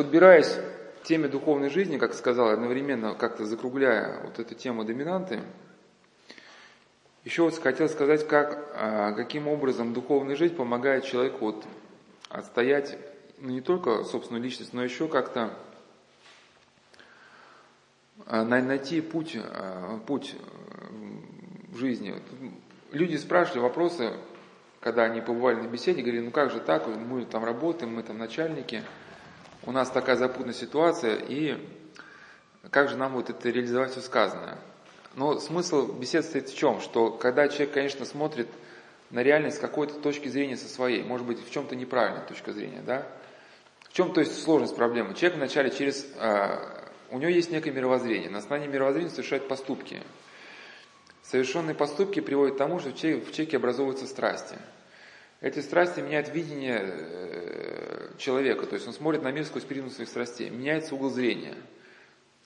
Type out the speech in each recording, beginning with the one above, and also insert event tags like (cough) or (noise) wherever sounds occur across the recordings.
подбираясь к теме духовной жизни, как сказал, одновременно как-то закругляя вот эту тему доминанты, еще вот хотел сказать, как, а, каким образом духовная жизнь помогает человеку вот отстоять ну, не только собственную личность, но еще как-то а, найти путь, а, путь в жизни. Люди спрашивали вопросы, когда они побывали на беседе, говорили, ну как же так, мы там работаем, мы там начальники, у нас такая запутанная ситуация, и как же нам вот это реализовать все сказанное. Но смысл беседы стоит в чем? Что когда человек, конечно, смотрит на реальность с какой-то точки зрения со своей, может быть, в чем-то неправильная точка зрения, да? В чем, то есть, сложность проблемы? Человек вначале через... А, у него есть некое мировоззрение. На основании мировоззрения совершает поступки. Совершенные поступки приводят к тому, что в человеке образовываются страсти. Эти страсти меняют видение э, человека, то есть он смотрит на мир сквозь призму своих страстей, меняется угол зрения –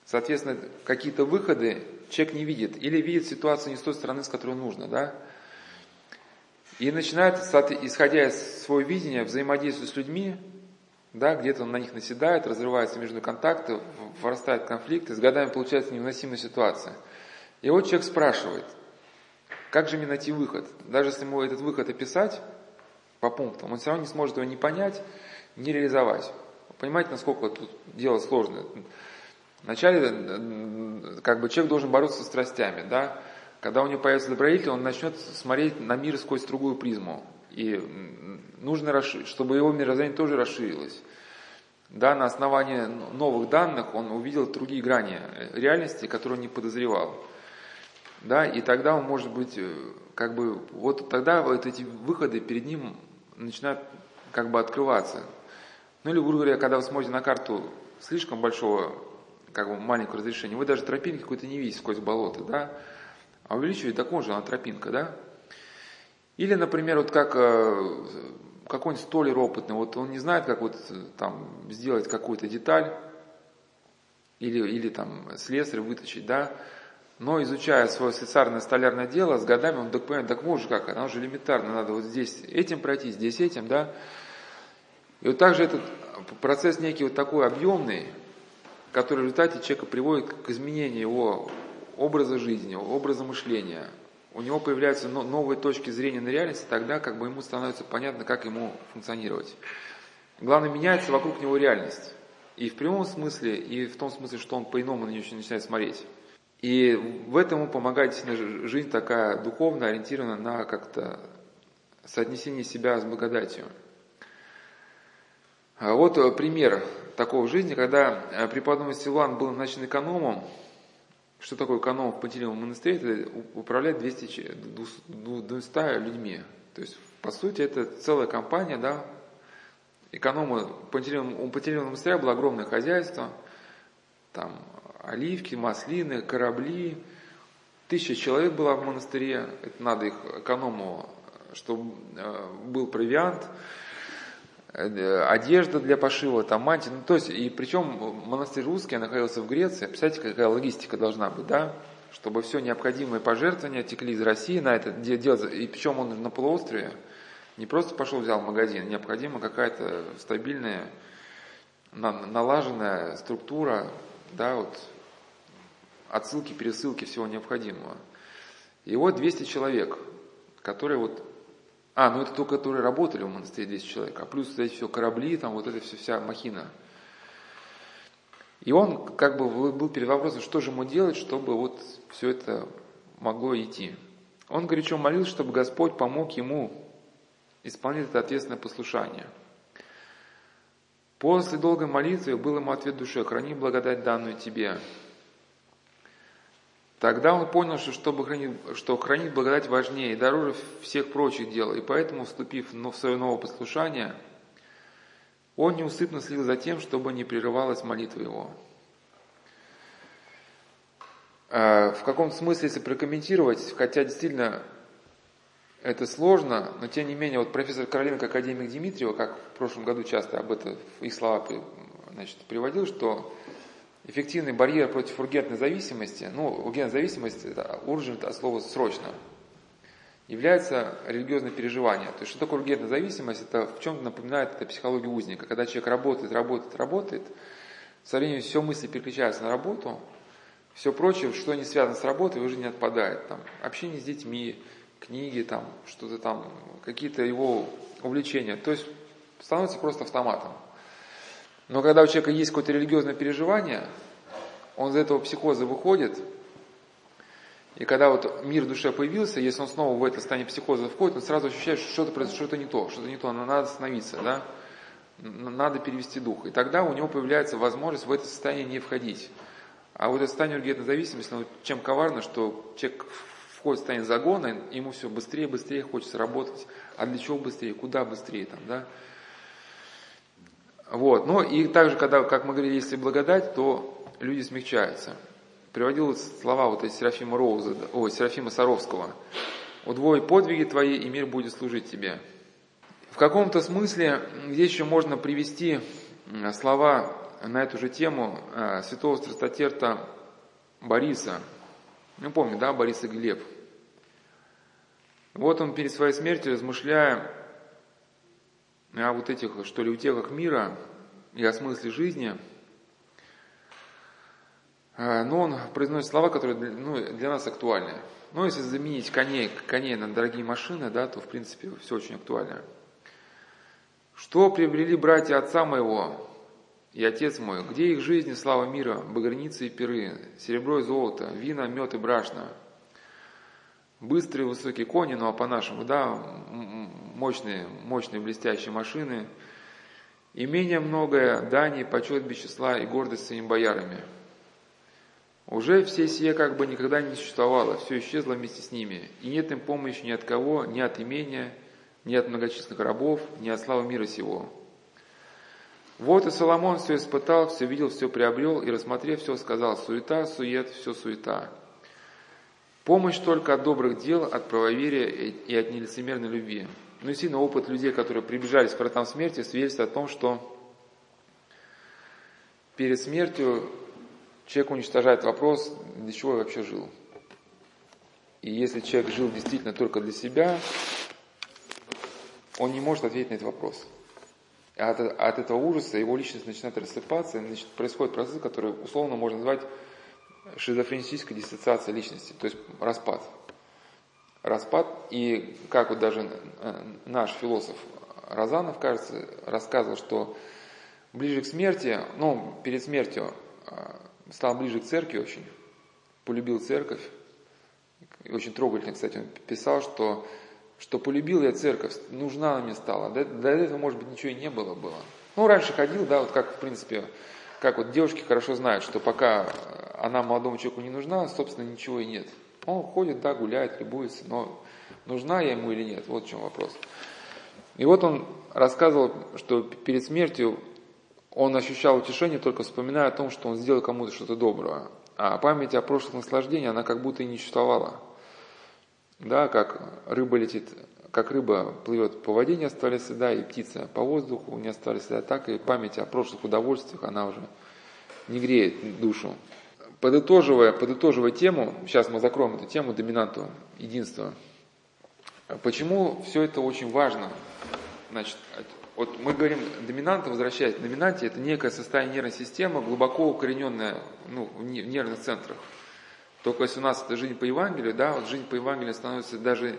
Соответственно, какие-то выходы человек не видит или видит ситуацию не с той стороны, с которой нужно, да? И начинает, исходя из своего видения, взаимодействовать с людьми, да, где-то он на них наседает, разрывается между контакты, вырастает конфликт, и с годами получается невыносимая ситуация. И вот человек спрашивает, как же мне найти выход? Даже если ему этот выход описать по пунктам, он все равно не сможет его не понять, не реализовать. Понимаете, насколько тут дело сложное? Вначале как бы человек должен бороться со страстями, да. Когда у него появится добродетель, он начнет смотреть на мир сквозь другую призму. И нужно, чтобы его мировоззрение тоже расширилось. Да, на основании новых данных он увидел другие грани реальности, которые он не подозревал. Да, и тогда он может быть, э, как бы, вот тогда вот эти выходы перед ним начинают как бы открываться. Ну или, грубо говоря, когда вы смотрите на карту слишком большого как бы маленькое разрешение, вы даже тропинки какой-то не видите сквозь болото, да, а увеличиваете, так же она тропинка, да. Или, например, вот как э, какой-нибудь столер опытный, вот он не знает, как вот э, там сделать какую-то деталь, или, или там слесарь вытащить, да, но изучая свое слесарное столярное дело, с годами он так понимает, так же как, оно же элементарно, надо вот здесь этим пройти, здесь этим, да. И вот также этот процесс некий вот такой объемный, который в результате человека приводит к изменению его образа жизни, образа мышления. У него появляются новые точки зрения на реальность, тогда как бы ему становится понятно, как ему функционировать. Главное, меняется вокруг него реальность. И в прямом смысле, и в том смысле, что он по-иному на нее начинает смотреть. И в этом ему помогает действительно жизнь такая духовно ориентирована на как-то соотнесение себя с благодатью. А вот э, пример такого жизни, когда э, преподобный Силуан был назначен экономом, что такое эконом в Пантелеевом монастыре? Это управлять 200, 200 людьми. То есть, по сути, это целая компания, да, экономы, у Пантелеевого монастыря было огромное хозяйство, там оливки, маслины, корабли, тысяча человек было в монастыре, это надо их эконому, чтобы э, был провиант, Э, одежда для пошива, там мантии, ну, то есть, и причем монастырь русский находился в Греции, представляете, какая логистика должна быть, да, чтобы все необходимые пожертвования текли из России на это делать, и причем он на полуострове, не просто пошел взял магазин, необходима какая-то стабильная, налаженная структура, да, вот, отсылки, пересылки всего необходимого. И вот 200 человек, которые вот а, ну это только которые работали в монастыре 10 человек, а плюс эти все корабли, там вот эта все, вся махина. И он как бы был перед вопросом, что же ему делать, чтобы вот все это могло идти. Он горячо молился, чтобы Господь помог ему исполнить это ответственное послушание. После долгой молитвы был ему ответ души, храни благодать данную тебе. Тогда он понял, что, чтобы хранить, что хранить благодать важнее и дороже всех прочих дел, и поэтому, вступив в свое новое послушание, он неусыпно следил за тем, чтобы не прерывалась молитва его. А, в каком-то смысле, если прокомментировать, хотя действительно это сложно, но тем не менее, вот профессор Короленко, академик Дмитриева, как в прошлом году часто об этом их слова значит, приводил, что эффективный барьер против ургентной зависимости, ну, ургентная зависимость, это ургент от слова срочно. является религиозное переживание. То есть, что такое религиозная зависимость? Это в чем напоминает это психологию узника. Когда человек работает, работает, работает, со временем все мысли переключаются на работу, все прочее, что не связано с работой, уже не отпадает. Там, общение с детьми, книги, там, что-то там, какие-то его увлечения. То есть становится просто автоматом. Но когда у человека есть какое-то религиозное переживание, он из этого психоза выходит, и когда вот мир в душе появился, если он снова в это состояние психоза входит, он сразу ощущает, что что-то произошло, что-то не то, что-то не то, надо остановиться, да? надо перевести дух. И тогда у него появляется возможность в это состояние не входить. А вот это состояние ургентной зависимости, ну, чем коварно, что человек входит в состояние загона, ему все быстрее, быстрее хочется работать. А для чего быстрее? Куда быстрее там, да? Вот. Ну и также, когда, как мы говорили, если благодать, то люди смягчаются. Приводил слова вот из Серафима Роуза, о, Серафима Саровского. «Удвой подвиги твои, и мир будет служить тебе». В каком-то смысле здесь еще можно привести слова на эту же тему э, святого страстотерта Бориса. Ну, помню, да, Борис и Глеб. Вот он перед своей смертью, размышляя о вот этих, что ли, утехах мира и о смысле жизни, э, но он произносит слова, которые ну, для нас актуальны. Ну, если заменить коней, коней на дорогие машины, да, то, в принципе, все очень актуально. Что приобрели братья отца моего, и Отец мой, где их жизнь и слава мира, багряницы и перы, серебро и золото, вина, мед и брашно, быстрые высокие кони, ну а по-нашему, да, мощные, мощные блестящие машины, имение многое, дани, почет без числа и гордость своими боярами. Уже все сие как бы никогда не существовало, все исчезло вместе с ними, и нет им помощи ни от кого, ни от имения, ни от многочисленных рабов, ни от славы мира сего. Вот и Соломон все испытал, все видел, все приобрел, и, рассмотрев все, сказал, суета, сует, все суета. Помощь только от добрых дел, от правоверия и от нелицемерной любви. Ну и сильно опыт людей, которые приближались к вратам смерти, свидетельствует о том, что перед смертью человек уничтожает вопрос, для чего я вообще жил. И если человек жил действительно только для себя, он не может ответить на этот вопрос от, от этого ужаса его личность начинает рассыпаться, и значит, происходит процесс, который условно можно назвать шизофренической диссоциацией личности, то есть распад. Распад, и как вот даже э, наш философ Розанов, кажется, рассказывал, что ближе к смерти, ну, перед смертью э, стал ближе к церкви очень, полюбил церковь, и очень трогательно, кстати, он писал, что что полюбил я церковь, нужна она мне стала. До, до этого, может быть, ничего и не было было. Ну, раньше ходил, да, вот как, в принципе, как вот девушки хорошо знают, что пока она молодому человеку не нужна, собственно, ничего и нет. Он ходит, да, гуляет, любуется, но нужна я ему или нет, вот в чем вопрос. И вот он рассказывал, что перед смертью он ощущал утешение, только вспоминая о том, что он сделал кому-то что-то доброе. А память о прошлых наслаждениях, она как будто и не существовала. Да, как рыба летит, как рыба плывет по воде, не оставляя следа, и птица по воздуху не оставляя следа, так и память о прошлых удовольствиях, она уже не греет душу. Подытоживая, подытоживая тему, сейчас мы закроем эту тему доминанту, единства. Почему все это очень важно? Значит, вот мы говорим, доминанта, возвращаясь к доминанте, это некое состояние нервной системы, глубоко укорененное ну, в нервных центрах. Только если у нас это жизнь по Евангелию, да, вот жизнь по Евангелию становится даже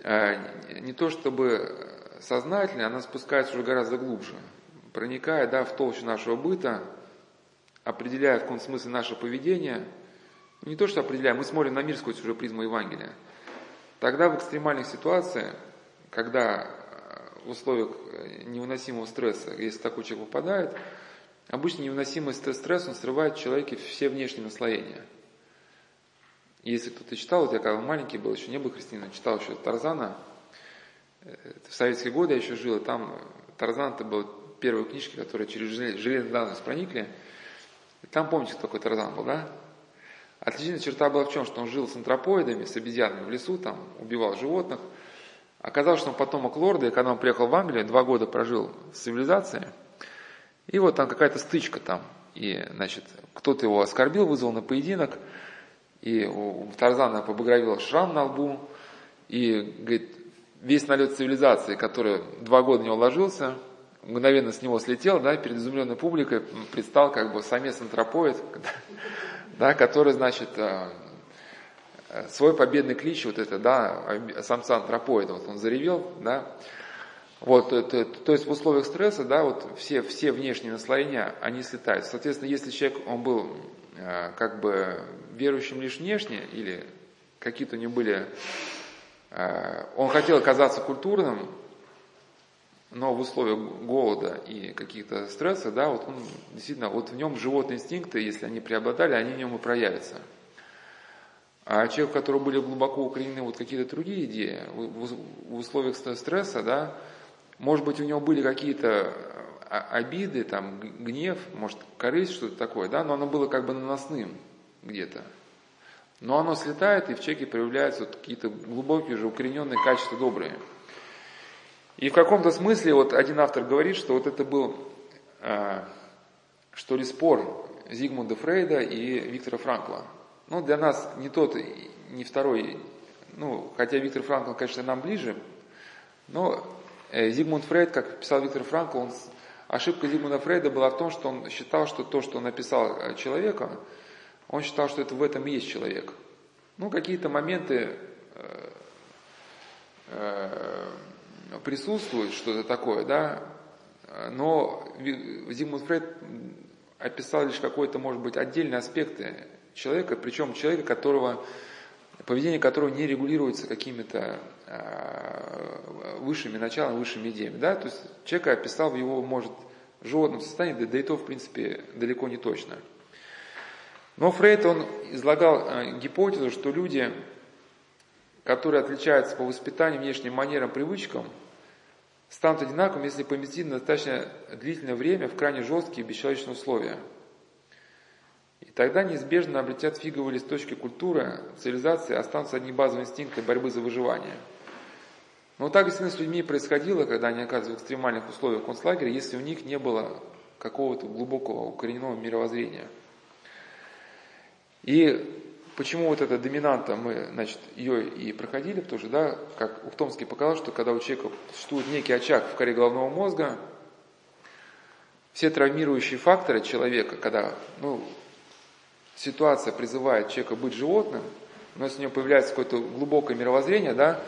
э, не то чтобы сознательной, она спускается уже гораздо глубже, проникая да, в толщу нашего быта, определяя в каком смысле наше поведение, не то что определяя, мы смотрим на мир сквозь уже призму Евангелия. Тогда в экстремальных ситуациях, когда в условиях невыносимого стресса, если такой человек попадает, обычно невыносимый стресс, он срывает в человеке все внешние наслоения – если кто-то читал, вот я когда маленький был, еще не был христианином, читал еще Тарзана, э, в советские годы я еще жил, и там Тарзан это был первые книжки, которые через железную данность проникли. Там помните, кто такой Тарзан был, да? Отличительная черта была в чем, что он жил с антропоидами, с обезьянами в лесу, там убивал животных. Оказалось, что он потомок лорда, и когда он приехал в Англию, два года прожил в цивилизации, и вот там какая-то стычка там, и, значит, кто-то его оскорбил, вызвал на поединок, и у Тарзана побагровил шрам на лбу, и, говорит, весь налет цивилизации, который два года не уложился, мгновенно с него слетел, да, перед изумленной публикой предстал как бы самец антропоид, (laughs) да, который, значит, э, свой победный клич, вот это, да, самца антропоида, вот он заревел, да, вот, это, то есть в условиях стресса, да, вот все, все внешние наслоения, они слетают. Соответственно, если человек, он был э, как бы верующим лишь внешне, или какие-то у него были, э, он хотел оказаться культурным, но в условиях голода и каких-то стресса, да, вот он действительно, вот в нем животные инстинкты, если они преобладали, они в нем и проявятся. А человек, у которого были глубоко укоренены вот какие-то другие идеи, в условиях стресса, да, может быть, у него были какие-то а, обиды, там, гнев, может, корысть, что-то такое, да, но оно было как бы наносным где-то. Но оно слетает, и в человеке проявляются вот какие-то глубокие уже укорененные качества добрые. И в каком-то смысле вот один автор говорит, что вот это был, э, что ли, спор Зигмунда Фрейда и Виктора Франкла. Ну, для нас не тот, не второй, ну, хотя Виктор Франкл, конечно, нам ближе, но Э, Зигмунд Фрейд, как писал Виктор Франкл, он, ошибка Зигмунда Фрейда была в том, что он считал, что то, что он написал э, человека, он считал, что это в этом и есть человек. Ну, какие-то моменты э, э, присутствуют, что-то такое, да, но Зигмунд Фрейд описал лишь какой-то, может быть, отдельные аспекты человека, причем человека, которого, поведение которого не регулируется какими-то Э, высшими началами, высшими идеями. Да? То есть человека описал в его, может, животном состоянии, да, да и то, в принципе, далеко не точно. Но Фрейд, он излагал э, гипотезу, что люди, которые отличаются по воспитанию, внешним манерам, привычкам, станут одинаковыми, если поместить на достаточно длительное время в крайне жесткие бесчеловечные условия. И тогда неизбежно обретят фиговые листочки культуры, цивилизации, останутся одни базовые инстинкты борьбы за выживание – но так действительно с людьми происходило, когда они оказывались в экстремальных условиях концлагеря, если у них не было какого-то глубокого укорененного мировоззрения. И почему вот эта доминанта, мы, значит, ее и проходили, что, да, как Ухтомский показал, что когда у человека существует некий очаг в коре головного мозга, все травмирующие факторы человека, когда, ну, ситуация призывает человека быть животным, но если у него появляется какое-то глубокое мировоззрение, да,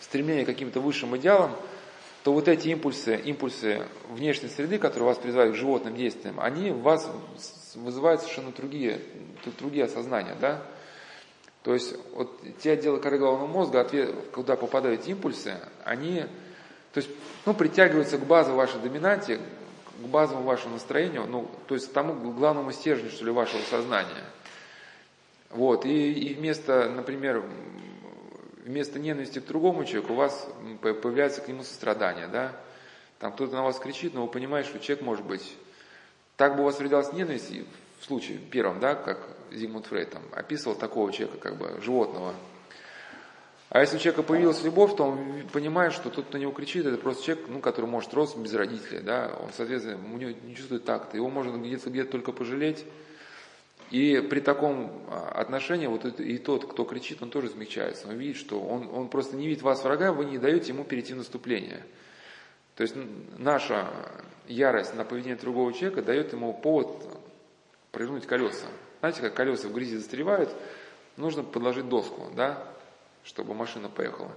стремление к каким-то высшим идеалам, то вот эти импульсы, импульсы внешней среды, которые вас призывают к животным действиям, они в вас вызывают совершенно другие, другие осознания, да? То есть вот те отделы коры головного мозга, куда попадают импульсы, они то есть, ну, притягиваются к базовой вашей доминанте, к базовому вашему настроению, ну, то есть к тому главному стержню, что ли, вашего сознания. Вот, и, и вместо, например, вместо ненависти к другому человеку у вас появляется к нему сострадание, да? Там кто-то на вас кричит, но вы понимаете, что человек может быть... Так бы у вас развивалась ненависть в случае первом, да, как Зигмунд Фрейд там описывал такого человека, как бы животного. А если у человека появилась любовь, то он понимает, что тот, кто на него кричит, это просто человек, ну, который может рос без родителей, да, он, соответственно, у него не чувствует такта, его можно где-то где только пожалеть, и при таком а, отношении вот и тот, кто кричит, он тоже смягчается. Он видит, что он, он просто не видит вас врага, вы не даете ему перейти в наступление. То есть наша ярость на поведение другого человека дает ему повод прыгнуть колеса. Знаете, как колеса в грязи застревают, нужно подложить доску, да, чтобы машина поехала.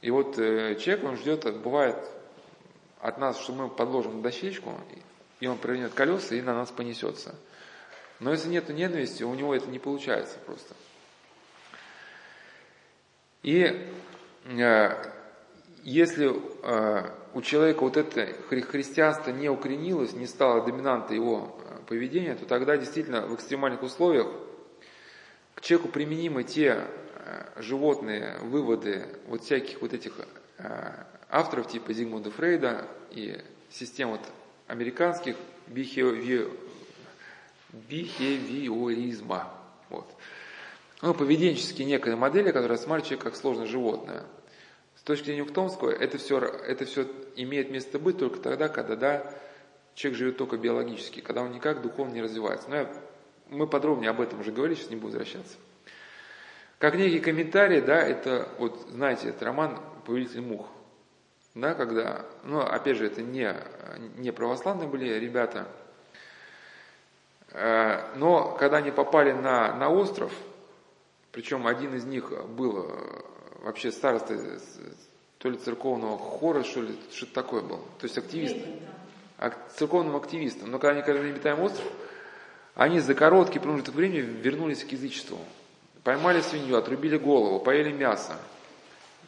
И вот э, человек, он ждет, бывает от нас, что мы подложим дощечку, и он прыгнет колеса и на нас понесется. Но если нет ненависти, у него это не получается просто. И э, если э, у человека вот это христианство не укоренилось, не стало доминантой его э, поведения, то тогда действительно в экстремальных условиях к человеку применимы те э, животные выводы вот всяких вот этих э, авторов типа Зигмунда Фрейда и систем вот американских бихеви бихевиоризма. Вот. Ну, поведенческие некие модели, которые рассматривают человека как сложное животное. Точки зрения Ухтомского, это все, это все имеет место быть только тогда, когда да, человек живет только биологически, когда он никак духовно не развивается. Но я, мы подробнее об этом уже говорили, сейчас не буду возвращаться. Как некий комментарий, да, это, вот, знаете, это роман «Повелитель мух». Да, когда, ну, опять же, это не, не православные были ребята, э, но когда они попали на, на остров, причем один из них был э, вообще староста то ли церковного хора, что ли, что-то такое был, то есть активист, церковным активистом. Но когда они на обитаемый остров, они за короткий промежуток времени вернулись к язычеству. Поймали свинью, отрубили голову, поели мясо,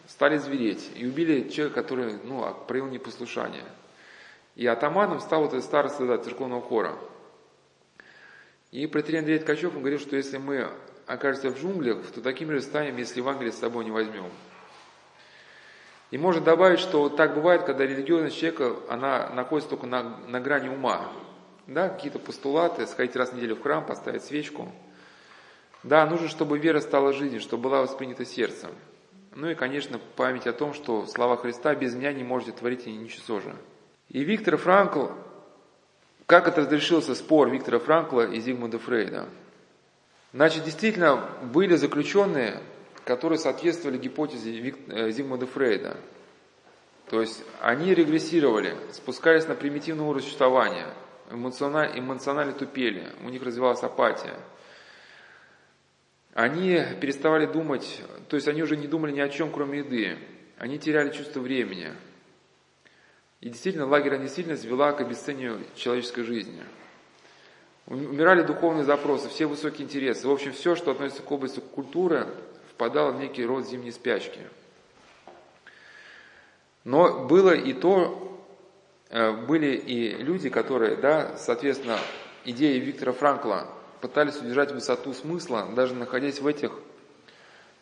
стали звереть и убили человека, который ну, а, проявил непослушание. И атаманом стал вот этот староста да, церковного хора. И протерей Андрей Ткачев он говорил, что если мы окажемся в джунглях, то таким же станем, если Евангелие с собой не возьмем. И можно добавить, что так бывает, когда религиозность человека, она находится только на, на грани ума. Да, какие-то постулаты, сходить раз в неделю в храм, поставить свечку. Да, нужно, чтобы вера стала жизнью, чтобы была воспринята сердцем. Ну и, конечно, память о том, что слова Христа без меня не можете творить и ничего же. И Виктор Франкл, как это разрешился спор Виктора Франкла и Зигмунда Фрейда? Значит, действительно, были заключенные, которые соответствовали гипотезе э, Зигмунда Фрейда. То есть они регрессировали, спускались на примитивный уровень существования, эмоционально, эмоционально тупели, у них развивалась апатия. Они переставали думать, то есть они уже не думали ни о чем, кроме еды. Они теряли чувство времени. И действительно, лагерная действительность вела к обесцениванию человеческой жизни. Умирали духовные запросы, все высокие интересы. В общем, все, что относится к области культуры, впадало в некий род зимней спячки. Но было и то, э, были и люди, которые, да, соответственно, идеи Виктора Франкла пытались удержать высоту смысла, даже находясь в этих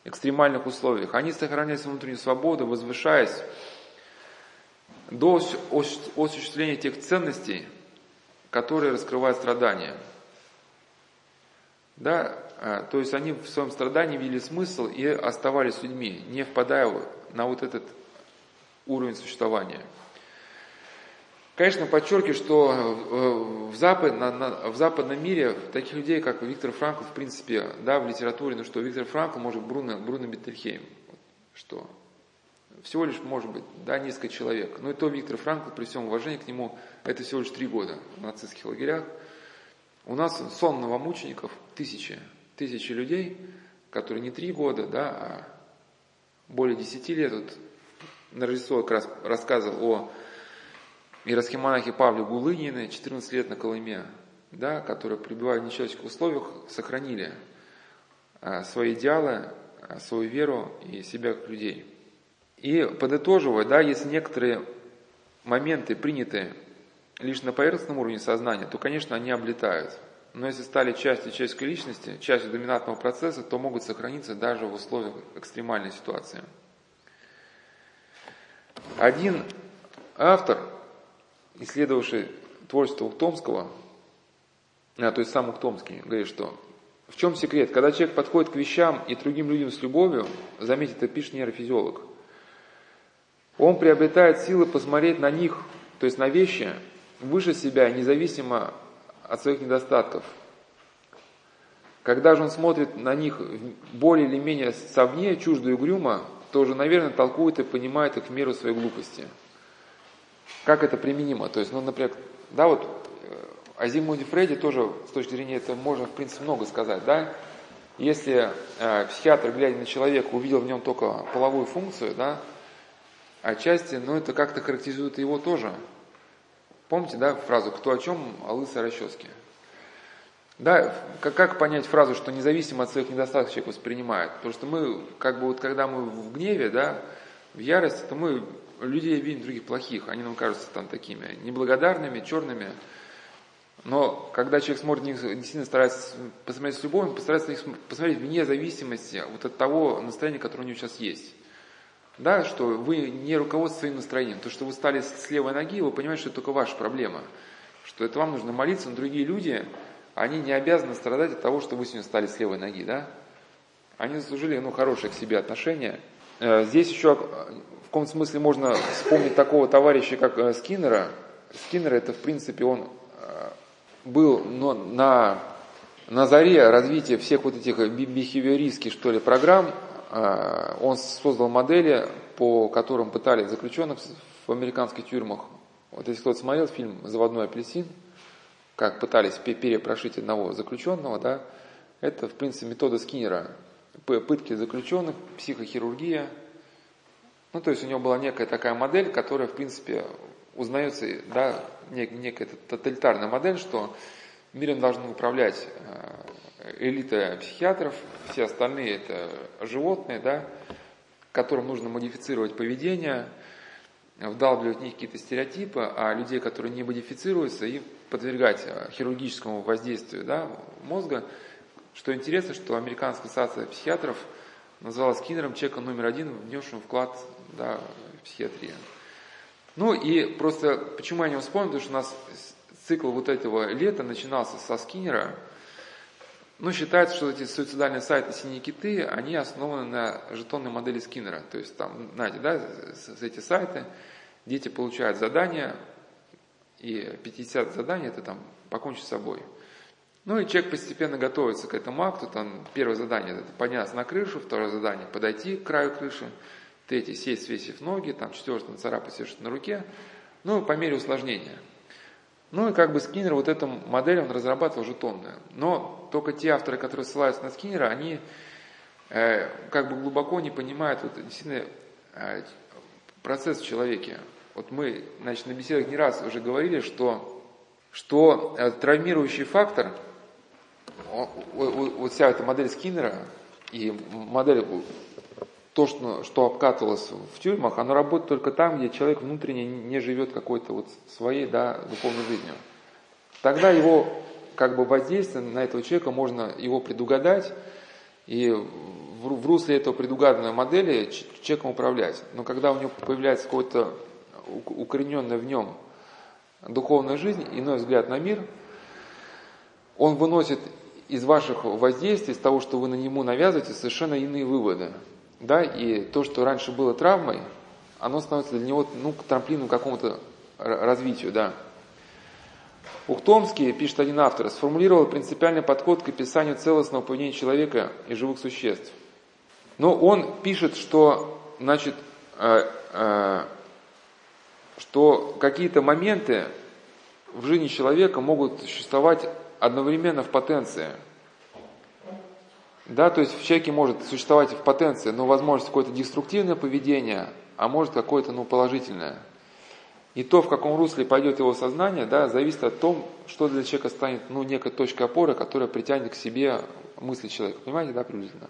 экстремальных условиях. Они сохраняли свою внутреннюю свободу, возвышаясь до осуществления тех ценностей, которые раскрывают страдания. Да, а, то есть они в своем страдании видели смысл и оставались людьми, не впадая на вот этот уровень существования. Конечно, подчеркиваю, что э, в, запад, на, на, в западном мире таких людей, как Виктор Франкл, в принципе, да, в литературе, ну что, Виктор Франкл, может, Бруно, Бруно Беттельхейм, что всего лишь, может быть, да, несколько человек. Но и то Виктор Франкл, при всем уважении к нему, это всего лишь три года в нацистских лагерях. У нас сон новомучеников тысячи, тысячи людей, которые не три года, да, а более десяти лет. Вот на Рождество как раз рассказывал о иеросхимонахе Павле Гулынине, 14 лет на Колыме, да, которые, пребывая в нечеловеческих условиях, сохранили а, свои идеалы, а, свою веру и себя как людей. И подытоживая, да, если некоторые моменты приняты лишь на поверхностном уровне сознания, то, конечно, они облетают. Но если стали частью человеческой личности, частью доминантного процесса, то могут сохраниться даже в условиях экстремальной ситуации. Один автор, исследовавший творчество Ухтомского, а, то есть сам Ухтомский, говорит, что в чем секрет? Когда человек подходит к вещам и другим людям с любовью, заметьте, это пишет нейрофизиолог, он приобретает силы посмотреть на них, то есть на вещи, выше себя, независимо от своих недостатков. Когда же он смотрит на них более или менее совне, чуждо и угрюмо, то уже, наверное, толкует и понимает их в меру своей глупости. Как это применимо? То есть, ну, например, да, вот э, о Зигмунде Фрейде тоже с точки зрения этого можно, в принципе, много сказать, да. Если э, психиатр, глядя на человека, увидел в нем только половую функцию, да, отчасти, но это как-то характеризует его тоже. Помните, да, фразу «кто о чем, о лысой расческе»? Да, как, как понять фразу, что независимо от своих недостатков человек воспринимает? Потому что мы, как бы вот когда мы в гневе, да, в ярости, то мы людей видим других плохих, они нам кажутся там такими неблагодарными, черными. Но когда человек смотрит на них, действительно старается посмотреть с любовью, он постарается на них посмотреть вне зависимости вот от того настроения, которое у него сейчас есть. Да, что вы не руководствуетесь своим настроением. То, что вы стали с левой ноги, вы понимаете, что это только ваша проблема. Что это вам нужно молиться, но другие люди, они не обязаны страдать от того, что вы сегодня стали с левой ноги, да? Они заслужили, ну, хорошее к себе отношение. Э, здесь еще в каком смысле можно вспомнить такого товарища, как э, Скиннера. Скиннер это, в принципе, он э, был но на на заре развития всех вот этих бихевиористских, что ли, программ, э, он создал модели, по которым пытались заключенных в американских тюрьмах. Вот если кто-то смотрел фильм «Заводной апельсин», как пытались перепрошить одного заключенного, да, это, в принципе, метода Скиннера. Пытки заключенных, психохирургия. Ну, то есть у него была некая такая модель, которая, в принципе, узнается, да, некая тоталитарная модель, что миром должны управлять э, элита психиатров, все остальные это животные, да, которым нужно модифицировать поведение, вдалбливать в них какие-то стереотипы, а людей, которые не модифицируются, им подвергать э, хирургическому воздействию да, мозга. Что интересно, что Американская ассоциация психиатров назвала Скиннером человеком номер один, внесшим вклад да, в психиатрию. Ну и просто, почему я не вспомнил, потому что у нас цикл вот этого лета начинался со Скиннера. Ну, считается, что эти суицидальные сайты «Синие киты», они основаны на жетонной модели Скиннера. То есть там, знаете, да, эти сайты, дети получают задания, и 50 заданий это там покончить с собой. Ну и человек постепенно готовится к этому акту. Там первое задание это подняться на крышу, второе задание подойти к краю крыши, третье сесть, свесив ноги, там четвертое нацарапать все, что на руке. Ну, по мере усложнения. Ну и как бы Скиннер вот эту модель он разрабатывал жетонную. Но только те авторы, которые ссылаются на Скиннера, они э, как бы глубоко не понимают вот, действительно э, процесс в человеке. Вот мы значит, на беседах не раз уже говорили, что, что э, травмирующий фактор, вот вся эта модель Скиннера и модель то, что, что обкатывалось в тюрьмах, оно работает только там, где человек внутренне не живет какой-то вот своей да, духовной жизнью. Тогда его как бы воздействие на этого человека можно его предугадать и в, в русле этого предугаданной модели человеком управлять. Но когда у него появляется какой-то укорененная в нем духовная жизнь, иной взгляд на мир, он выносит из ваших воздействий, из того, что вы на нему навязываете, совершенно иные выводы да, и то, что раньше было травмой, оно становится для него, ну, к какому-то развитию, да. Ухтомский, пишет один автор, сформулировал принципиальный подход к описанию целостного поведения человека и живых существ. Но он пишет, что, значит, э, э, что какие-то моменты в жизни человека могут существовать одновременно в потенции – да, то есть в человеке может существовать в потенции, но возможность какое-то деструктивное поведение, а может какое-то ну, положительное. И то, в каком русле пойдет его сознание, да, зависит от того, что для человека станет ну, некой точкой опоры, которая притянет к себе мысли человека. Понимаете, да, приблизительно?